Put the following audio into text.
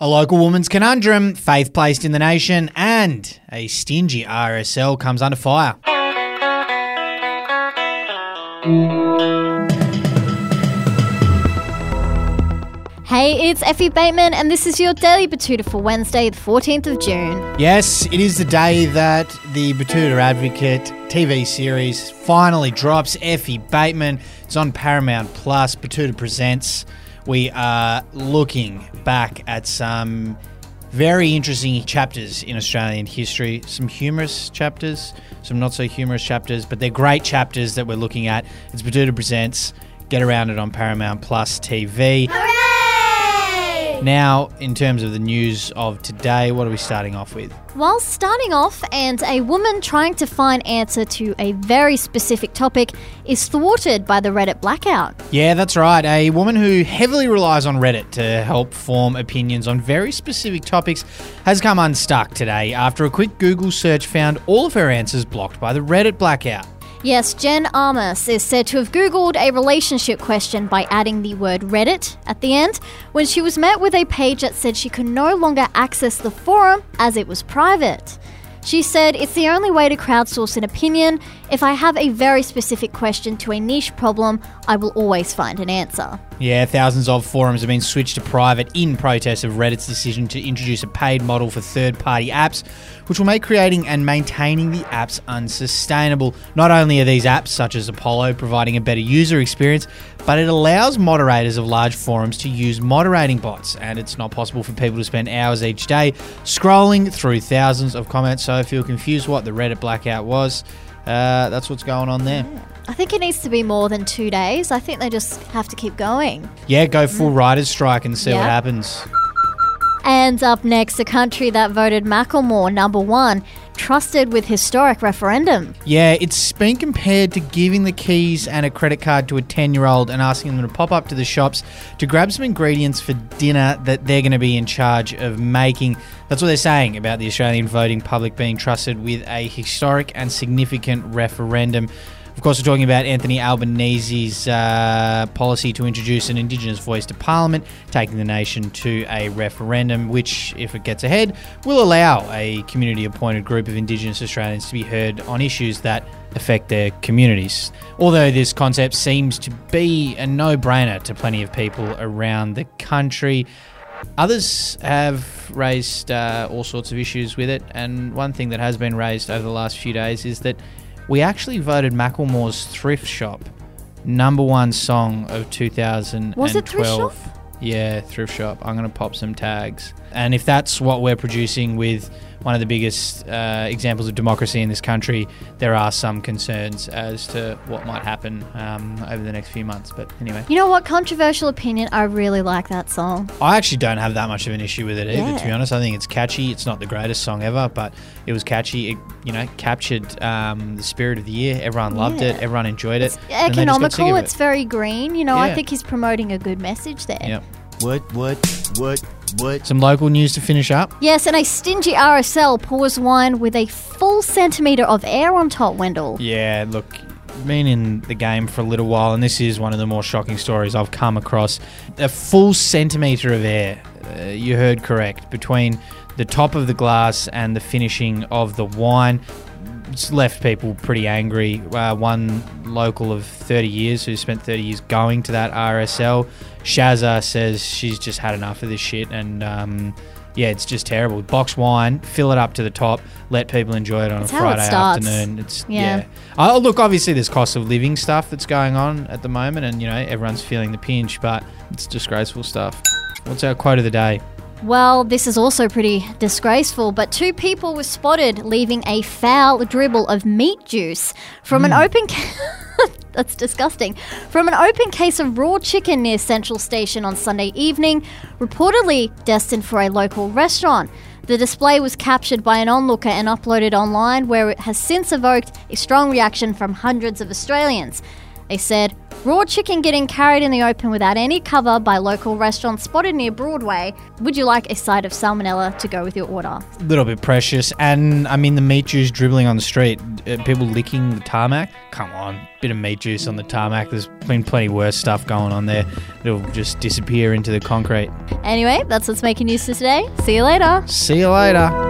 A local woman's conundrum, faith placed in the nation, and a stingy RSL comes under fire. Hey, it's Effie Bateman, and this is your Daily Batuta for Wednesday, the 14th of June. Yes, it is the day that the Batuta Advocate TV series finally drops. Effie Bateman. It's on Paramount Plus. Batuta Presents. We are looking back at some very interesting chapters in Australian history. Some humorous chapters, some not so humorous chapters, but they're great chapters that we're looking at. It's Batuta Presents. Get around it on Paramount Plus TV. Now, in terms of the news of today, what are we starting off with? Well, starting off, and a woman trying to find answer to a very specific topic is thwarted by the Reddit blackout. Yeah, that's right. A woman who heavily relies on Reddit to help form opinions on very specific topics has come unstuck today after a quick Google search found all of her answers blocked by the Reddit blackout. Yes, Jen Armas is said to have Googled a relationship question by adding the word Reddit at the end when she was met with a page that said she could no longer access the forum as it was private. She said, It's the only way to crowdsource an opinion. If I have a very specific question to a niche problem, I will always find an answer. Yeah, thousands of forums have been switched to private in protest of Reddit's decision to introduce a paid model for third party apps, which will make creating and maintaining the apps unsustainable. Not only are these apps, such as Apollo, providing a better user experience, but it allows moderators of large forums to use moderating bots, and it's not possible for people to spend hours each day scrolling through thousands of comments. So if you're confused what the Reddit blackout was, uh, that's what's going on there. I think it needs to be more than two days. I think they just have to keep going. Yeah, go full mm. writer's strike and see what happens. And up next, a country that voted Macklemore number one, trusted with historic referendum. Yeah, it's been compared to giving the keys and a credit card to a 10 year old and asking them to pop up to the shops to grab some ingredients for dinner that they're going to be in charge of making. That's what they're saying about the Australian voting public being trusted with a historic and significant referendum. Of course, we're talking about Anthony Albanese's uh, policy to introduce an Indigenous voice to Parliament, taking the nation to a referendum, which, if it gets ahead, will allow a community appointed group of Indigenous Australians to be heard on issues that affect their communities. Although this concept seems to be a no brainer to plenty of people around the country, Others have raised uh, all sorts of issues with it, and one thing that has been raised over the last few days is that we actually voted Macklemore's Thrift Shop number one song of 2012. Was it Thrift Shop? Yeah, Thrift Shop. I'm going to pop some tags. And if that's what we're producing with one of the biggest uh, examples of democracy in this country, there are some concerns as to what might happen um, over the next few months. But anyway. You know what? Controversial opinion. I really like that song. I actually don't have that much of an issue with it either, to be honest. I think it's catchy. It's not the greatest song ever, but it was catchy. It, you know, captured um, the spirit of the year. Everyone loved it. Everyone enjoyed it. It's and they just got sick economical. It's very green. You know, I think he's promoting a good message there. Yep. What, what, what, what? Some local news to finish up. Yes, and a stingy RSL pours wine with a full centimetre of air on top, Wendall. Yeah, look, been in the game for a little while, and this is one of the more shocking stories I've come across. A full centimetre of air, uh, you heard correct, between the top of the glass and the finishing of the wine. It's left people pretty angry. Uh, one local of 30 years who spent 30 years going to that RSL, Shazza says she's just had enough of this shit and. Um, yeah, it's just terrible. Box wine, fill it up to the top, let people enjoy it on It's a Friday afternoon. It's Yeah. yeah. Oh, look, obviously there's cost of living stuff that's going on at the moment, and you know everyone's feeling the pinch, but it's disgraceful stuff. What's our quote of the day? Well, this is also pretty disgraceful, but two people were spotted leaving a foul dribble of meat juice from an hmm. open. Ca- That's disgusting. From an open case of raw chicken near Central Station on Sunday evening, reportedly destined for a local restaurant. The display was captured by an onlooker and uploaded online, where it has since evoked a strong reaction from hundreds of Australians. They said, Raw chicken getting carried in the open without any cover by local restaurants spotted near Broadway. Would you like a side of salmonella to go with your order? A little bit precious. And I mean, the meat juice dribbling on the street, uh, people licking the tarmac. Come on, bit of meat juice on the tarmac. There's been plenty worse stuff going on there. It'll just disappear into the concrete. Anyway, that's what's making news for today. See you later. See you later.